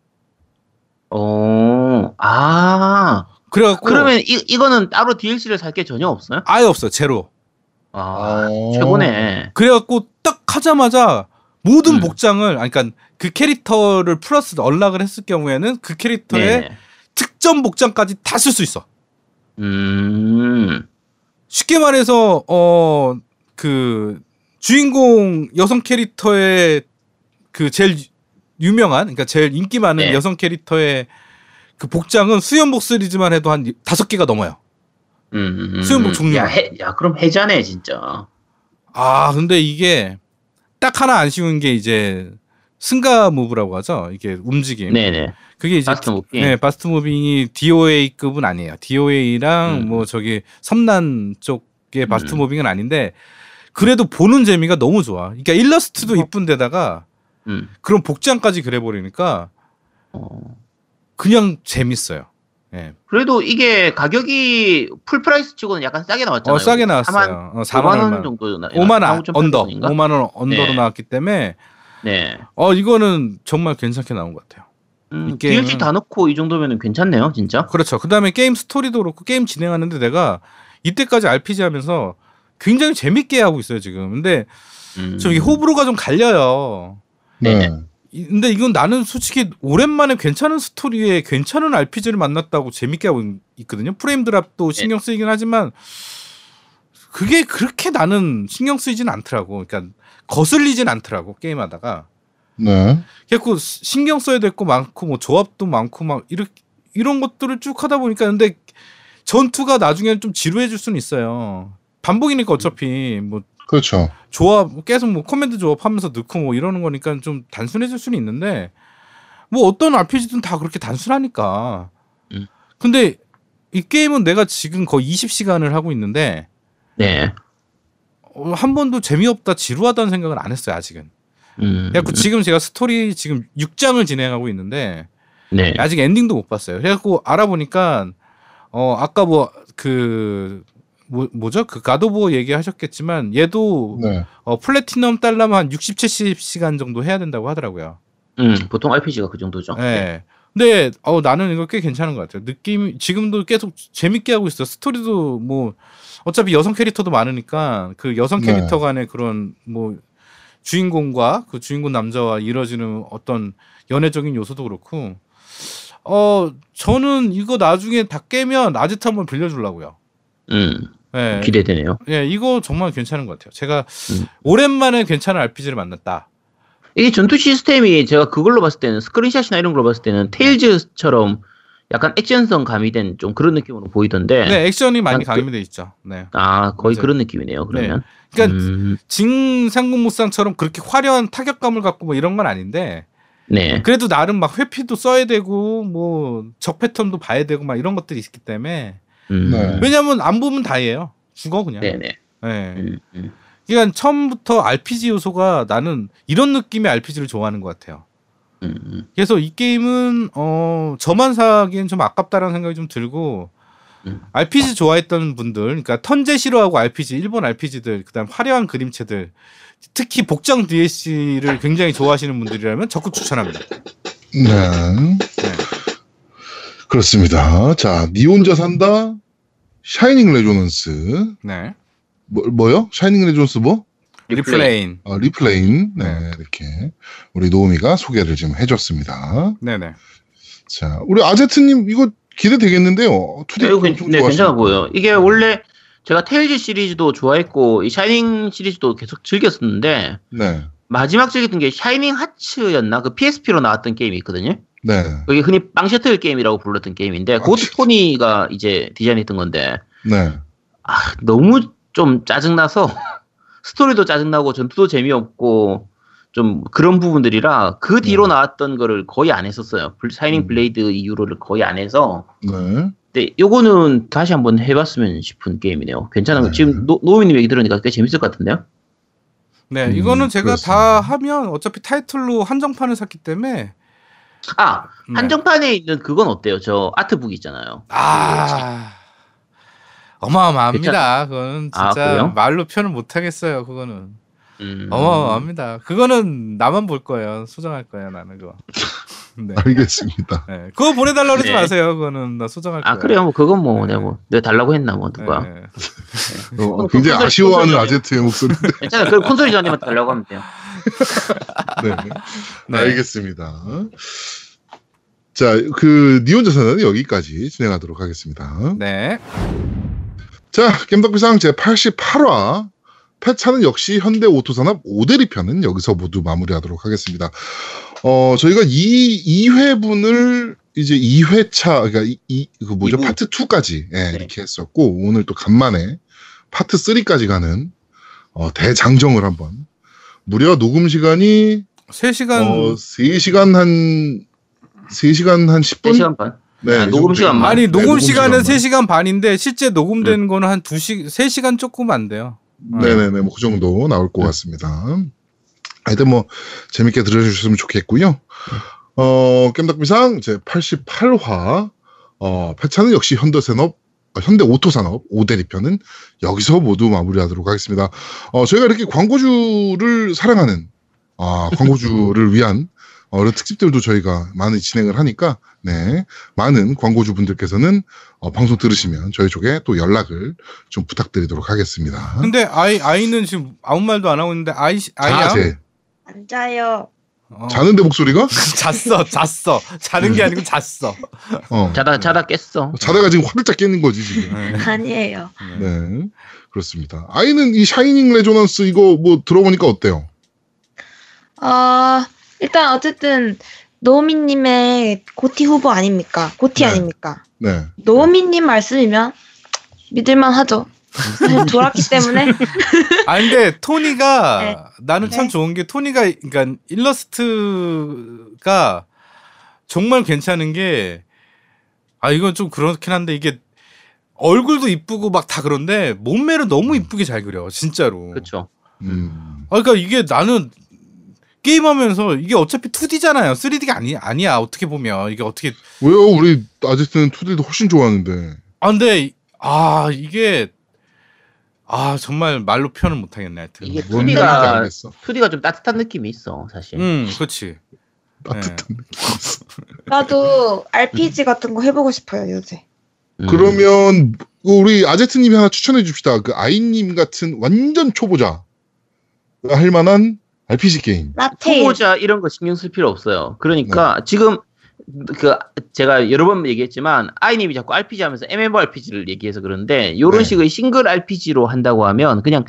어, 아. 그래갖고 그러면 이, 이거는 따로 DLC를 살 게 전혀 없어요? 아예 없어요 제로. 아, 어. 최고네. 그래갖고 딱 하자마자 모든 음. 복장을 아니, 그러니까 그 캐릭터를 플러스 언락을 했을 경우에는 그 캐릭터의 네네. 특전 복장까지 다 쓸 수 있어. 음, 쉽게 말해서 어 그 주인공 여성 캐릭터의 그 제일 유명한 그러니까 제일 인기 많은 네. 여성 캐릭터의 그 복장은 시리즈만 해도 한 다섯 개가 넘어요. 음, 음, 수영복 음. 종류가. 야, 해, 야, 그럼 해자네, 진짜. 아 근데 이게 딱 하나 안 쉬운 게 이제 슴가 move라고 하죠. 이게 움직임. 네네. 그게 이제 bust moving. 네, bust moving이 DOA급은 아니에요. DOA랑 음. 뭐 저기 섬란 쪽의 bust 음. moving은 아닌데 그래도 보는 재미가 너무 좋아. 그러니까 일러스트도 이쁜데다가 음. 그런 복장까지 그래 버리니까 어. 그냥 재밌어요. 예. 그래도 이게 가격이 full price 치고는 약간 싸게 나왔잖아요. 어 싸게 4만, 나왔어요. 어, 4만 4만 원. 정도 나. 5만 원 4만 under. 인가? 5만 원 under로 네. 나왔기 때문에 네. 어 이거는 정말 괜찮게 나온 것 같아요. 음, 이 게임은- DLC 다 넣고 이 정도면은 괜찮네요, 진짜. 그렇죠. 그다음에 게임 스토리도 그렇고 게임 진행하는데 내가 이때까지 RPG 하면서 굉장히 재밌게 하고 있어요 지금. 근데 음. 좀 이게 호불호가 좀 갈려요. 네. 이- 근데 이건 나는 솔직히 오랜만에 괜찮은 스토리에 괜찮은 RPG를 만났다고 재밌게 하고 있- 있거든요. frame drop도 신경 쓰이긴 하지만 그게 그렇게 나는 신경 쓰이진 않더라고. 그러니까 거슬리진 않더라고 게임하다가. 네. 그래고 신경 써야 될 거 많고 뭐 조합도 많고 막 이렇게 이런 것들을 쭉 하다 보니까 근데 전투가 나중에는 좀 지루해질 수는 있어요. 반복이니까 어차피 뭐 그렇죠. 조합 계속 뭐 커맨드 조합하면서 넣고 뭐 이러는 거니까 좀 단순해질 수는 있는데 뭐 어떤 RPG든 다 그렇게 단순하니까. 음. 근데 이 게임은 내가 지금 거의 20시간을 하고 있는데 네. 어, 한 번도 재미없다 지루하다는 생각을 안 했어요 아직은. 음. 그래갖고 지금 제가 스토리 지금 6장을 진행하고 있는데 네. 아직 엔딩도 못 봤어요. 그래갖고 알아보니까 어 아까 뭐 그 뭐, 뭐죠? 그 가도보 얘기하셨겠지만 얘도 네. 어, 플래티넘 달라면 한 60, 70시간 정도 해야 된다고 하더라고요. 음, 보통 RPG가 그 정도죠. 네. 근데 어, 나는 이거 꽤 괜찮은 것 같아요. 느낌 지금도 계속 재밌게 하고 있어. 스토리도 뭐 어차피 여성 캐릭터도 많으니까 그 여성 네. 캐릭터 간의 그런 뭐 주인공과 그 주인공 남자와 이뤄지는 어떤 연애적인 요소도 그렇고 어 저는 이거 나중에 다 깨면 아지트 한번 빌려주려고요. 음, 예. 기대되네요. 예, 이거 정말 괜찮은 것 같아요. 제가 음. 오랜만에 괜찮은 RPG를 만났다. 이게 전투 시스템이 제가 그걸로 봤을 때는 스크린샷이나 이런 걸로 봤을 때는 테일즈처럼 약간 액션성 가미된 좀 그런 느낌으로 보이던데. 네, 액션이 많이 난 그- 가미돼 있죠. 네. 아, 거의 맞아요. 그런 느낌이네요, 그러면. 그러니까 음, 징상국무상처럼 그렇게 화려한 타격감을 갖고 뭐 이런 건 아닌데 네. 그래도 나름 막 회피도 써야 되고 뭐 적 패턴도 봐야 되고 막 이런 것들이 있기 때문에 음, 네. 왜냐면 안 보면 다예요. 죽어 그냥. 네네. 네. 음, 음. 그러니까 처음부터 RPG 요소가 나는 이런 느낌의 RPG를 좋아하는 것 같아요. 음, 음. 그래서 이 게임은 어 저만 사기엔 좀 아깝다라는 생각이 좀 들고 음. RPG 좋아했던 분들, 그러니까 턴제 싫어하고 RPG, 일본 RPG들, 그다음 화려한 그림체들, 특히 복장 DLC를 굉장히 좋아하시는 분들이라면 적극 추천합니다. 네. 네. 그렇습니다. 자, 니 혼자 산다. Shining Resonance. 네. 뭐, 뭐요? Shining Resonance 뭐? Refrain. 어, Refrain. 네, 이렇게 우리 노우미가 소개를 좀 해줬습니다. 네네. 자, 우리 아제트님 이거 기대되겠는데요. 2D 네, 이거 괜- 좀 네, 괜찮아 거. 보여요. 이게 원래 제가 Tales 시리즈도 좋아했고, 이 Shining 시리즈도 계속 즐겼었는데, 네, 마지막 즐겼던 게 Shining Hearts였나? 그 PSP로 나왔던 게임이 있거든요. 네, 여기 흔히 빵 셔틀 게임이라고 불렀던 게임인데, 그것도 진짜? 토니가 이제 디자인했던 건데, 네. 아, 너무 좀 짜증나서, 스토리도 짜증나고, 전투도 재미없고, 좀 그런 부분들이라, 그 뒤로 네. 나왔던 거를 거의 안 했었어요. 블- Shining 음. Blade 이후로를 거의 안 해서, 네. 근데 요거는 다시 한번 해봤으면 싶은 게임이네요. 괜찮은 거. 네. 지금 노, 노우미님 얘기 들으니까 꽤 재밌을 것 같은데요? 네, 음, 이거는 제가 그렇습니다. 다 하면 어차피 타이틀로 한정판을 샀기 때문에 아, 네. 한정판에 있는 그건 어때요? 저 art book 있잖아요. 아 어마어마합니다. 그거는 아, 진짜 그래요? 말로 표현 못 하겠어요. 그거는 음. 어마어마합니다. 그거는 나만 볼 거예요. 소장할 거예요. 나는 그거. 네. 알겠습니다. 네. 그거 보내달라 그러지 네. 마세요. 그거는 나 소장할 거예요. 아, 그래요? 뭐, 그건 뭐, 네. 내가 뭐, 내가 달라고 했나, 뭐, 누가. 네. 어, 굉장히 아쉬워하는 아제트의 목소리인데. 괜찮아요. 그 콘솔이 전에만 달라고 하면 돼요. 네. 네. 알겠습니다. 자, 그 니혼자사는 여기까지 진행하도록 하겠습니다. 네. 자, 겜덕비상 제 88화 폐차는 역시 현대 오토산업 오대리 편은 여기서 모두 마무리하도록 하겠습니다. 어, 저희가 이 2회분을 이제 2회차, 그러니까 이, 이- 그 뭐죠? 이부. 파트 2까지 예, 네. 이렇게 했었고, 오늘 또 간만에 파트 3까지 가는 어, 대장정을 한번. 무려 녹음 시간이 3시간 어, 3시간 한, 3시간 한 10분? 3시간 반. 네, 아, 이 녹음 정도 시간만. 아니 네, 녹음 시간은 시간만. 3시간 반인데 실제 녹음되는 거는 한 2시 3시간 조금 안 돼요. 네네네, 뭐 그 정도 나올 것 같습니다. 하여튼 뭐 재밌게 들어주셨으면 좋겠고요. 어, 겜덕비상 제 88화 어, 패차는 역시 현대산업 어, 현대 오토산업 5대리 편은 여기서 모두 마무리하도록 하겠습니다. 어, 저희가 이렇게 광고주를 사랑하는 아, 광고주를 위한 어, 이런 특집들도 저희가 많이 진행을 하니까 네 많은 광고주분들께서는 어, 방송 들으시면 저희 쪽에 또 연락을 좀 부탁드리도록 하겠습니다. 근데 아이 아이는 지금 아무 말도 안 하고 있는데 아이 아이야 자제 앉아요. 어. 자는데 목소리가 잤어 잤어 자는 게 아니고 잤어. 어. 자다 자다 깼어. 자다가 지금 화들짝 깨는 거지 지금. 네. 아니에요. 네 그렇습니다. 아이는 이 Shining Resonance 이거 뭐 들어보니까 어때요? 어, 일단 어쨌든 노미님의 GOTY 후보 아닙니까? GOTY 네. 아닙니까? 네. 노미님 말씀이면 믿을만 하죠. 돌았기 때문에 아 근데 토니가 네. 나는 참 네. 좋은 게 토니가 그러니까 일러스트가 정말 괜찮은 게 아 이건 좀 그렇긴 한데 이게 얼굴도 이쁘고 막 다 그런데 몸매를 너무 이쁘게 잘 그려 진짜로. 그렇죠. 음. 아 그러니까 이게 나는 게임하면서 이게 어차피 2D잖아요. 3D가 아니 아니야 어떻게 보면 이게 어떻게 왜요? 우리 아저씨는 2D도 훨씬 좋아하는데. 아 근데 아 이게 아 정말 말로 표현을 못 하겠네 하여튼. 이게 뭔 2D가 말인지 알겠어. 2D가 좀 따뜻한 느낌이 있어 사실. 음 그렇지. 따뜻한. 나도 RPG 같은 거 해보고 싶어요 요새. 음. 그러면 우리 아제트님이 하나 추천해 줍시다. 그 아이님 같은 완전 초보자가 할 만한 RPG 게임. 라테일. 후보자 이런 거 신경 쓸 필요 없어요. 네. 그러니까 지금 그 제가 여러 번 얘기했지만 아이님이 자꾸 RPG 하면서 MMORPG를 얘기해서 그런데 이런 네. 식의 싱글 RPG로 한다고 하면 그냥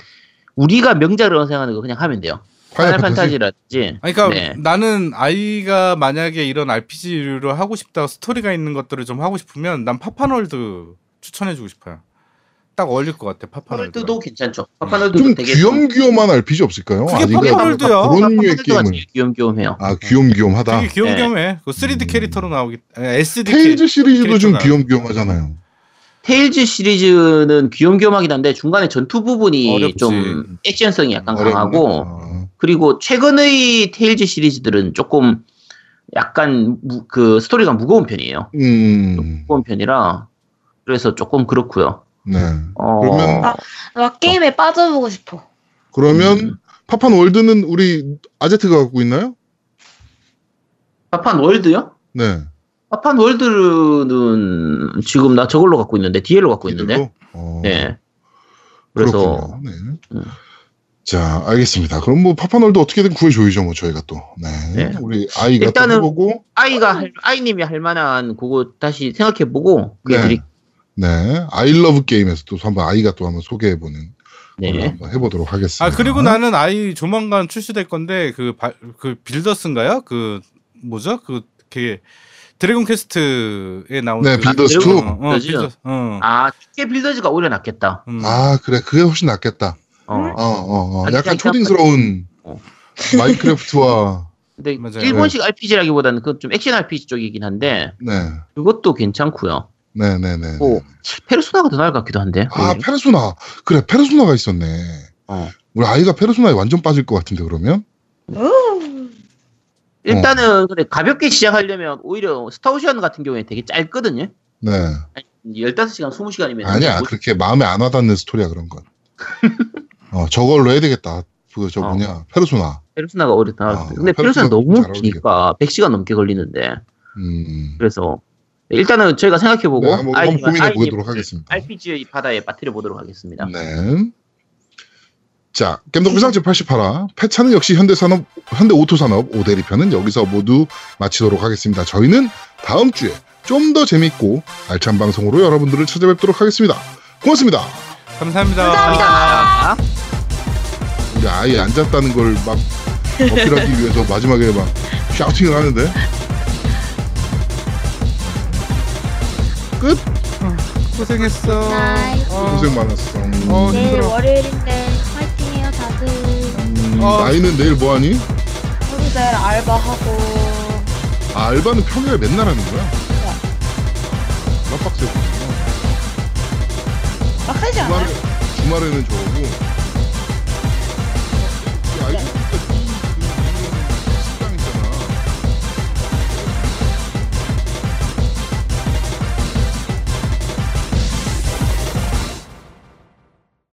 우리가 명작을 생각하는 거 그냥 하면 돼요. Final Final Fantasy. Fantasy라든지. 그러니까 네. 나는 아이가 만약에 이런 RPG를 하고 싶다 스토리가 있는 것들을 좀 하고 싶으면 난 파판 World 추천해주고 싶어요. 딱 어울릴 것 같아 파파널드. 파파널드도 괜찮죠. 파파널드도 좀 되게 귀염귀염한 RPG 없을까요? 그게? 파판 World야. 그런 류의. 제일 귀염귀염해요. 아 귀염귀염하다. 되게 귀염귀염해. 그 3D 음. 캐릭터로 나오기 SD Tales 시리즈도 좀. 귀염귀염하잖아요. Tales 시리즈는 귀염귀염하긴 한데 중간에 전투 부분이 어렵지. 좀 액션성이 약간 어렵네. 강하고 아, 그리고 최근의 Tales 시리즈들은 조금 약간 무- 그 스토리가 무거운 편이에요. 음, 무거운 편이라 그래서 조금 그렇고요. 네. 어, 그러면- 아, 나 게임에 빠져보고 싶어. 그러면 음. 파판 World는 우리 아제트가 갖고 있나요? 파판 World요? 네. 파판 World는 지금 나 저걸로 갖고 있는데 DL로 갖고 있는데. 이대로? 어, 네. 그래서. 네. 음. 자, 알겠습니다. 그럼 뭐 파판 World 어떻게든 구해줘야죠, 뭐 저희가 또. 네. 네. 우리 아이가 또 일단은- 해보고, 아이가 할, 아이님이 할 만한 그거 다시 생각해보고 그게 네. 드리. 네. I love 게임에서 또 한번 아이가 또 한번 소개해보는 네. 한번 해보도록 하겠습니다. 아 그리고 나는 아이 조만간 출시될 건데 그그 Builders인가요? 그 뭐죠? 그그 Dragon Quest에 나온 네, 그- Builders Dragon- 2. 어, 어? Builders. 어. 아, 드퀘 Builders가 오히려 낫겠다. 음. 아, 그래. 그게 훨씬 낫겠다. 어. 어, 어, 어. 아니, 약간 아니, 초딩스러운 어. 마인크래프트와, 근데 맞아요. 일본식 RPG라기보다는 그건 좀 액션 RPG 쪽이긴 한데 네. 그것도 괜찮고요. 네네네. 뭐 페르소나가 더 나을 것 같기도 한데. 아, 오히려. 페르소나. 그래, 페르소나가 있었네. 어. 우리 아이가 페르소나에 완전 빠질 것 같은데, 그러면? 오. 일단은 근데 가볍게 시작하려면 오히려 스타오시안 같은 경우에 되게 짧거든요. 네. 15시간, 20시간이면 아니야, 그렇게 마음에 안 와닿는 스토리야, 그런 건. 어, 저걸로 해야 되겠다. 그, 저 어. 뭐냐, 페르소나. 페르소나가 나을 아. 근데 페르소나 페르소나 너무 잘 기니까 100시간 넘게 걸리는데. 음. 그래서 일단은 저희가 생각해보고 네, 한번, 한번 고민해 보도록 하겠습니다. RPG의 바다에 빠뜨려 보도록 하겠습니다. 네. 자, 겜덕비상 제88화. 패차는 역시 현대산업, 현대오토산업 5대리 편은 여기서 모두 마치도록 하겠습니다. 저희는 다음 주에 좀 더 재밌고 알찬 방송으로 여러분들을 찾아뵙도록 하겠습니다. 고맙습니다. 감사합니다. 감사합니다. 감사합니다. 우리 아예 앉았다는 걸 막 어필하기 위해서 마지막에 막 샤우팅을 하는데 끝? 고생했어. 어, 고생 많았어. 어, 음. 내일 힘들어. 월요일인데 파이팅해요 다들. 음, 어. 나이는 내일 뭐하니? 우리 내일 알바하고. 아, 알바는 평일에 맨날 하는 거야? 네. 나 빡세고. 빡세지 않아? 주말에, 주말에는 저거고. 야,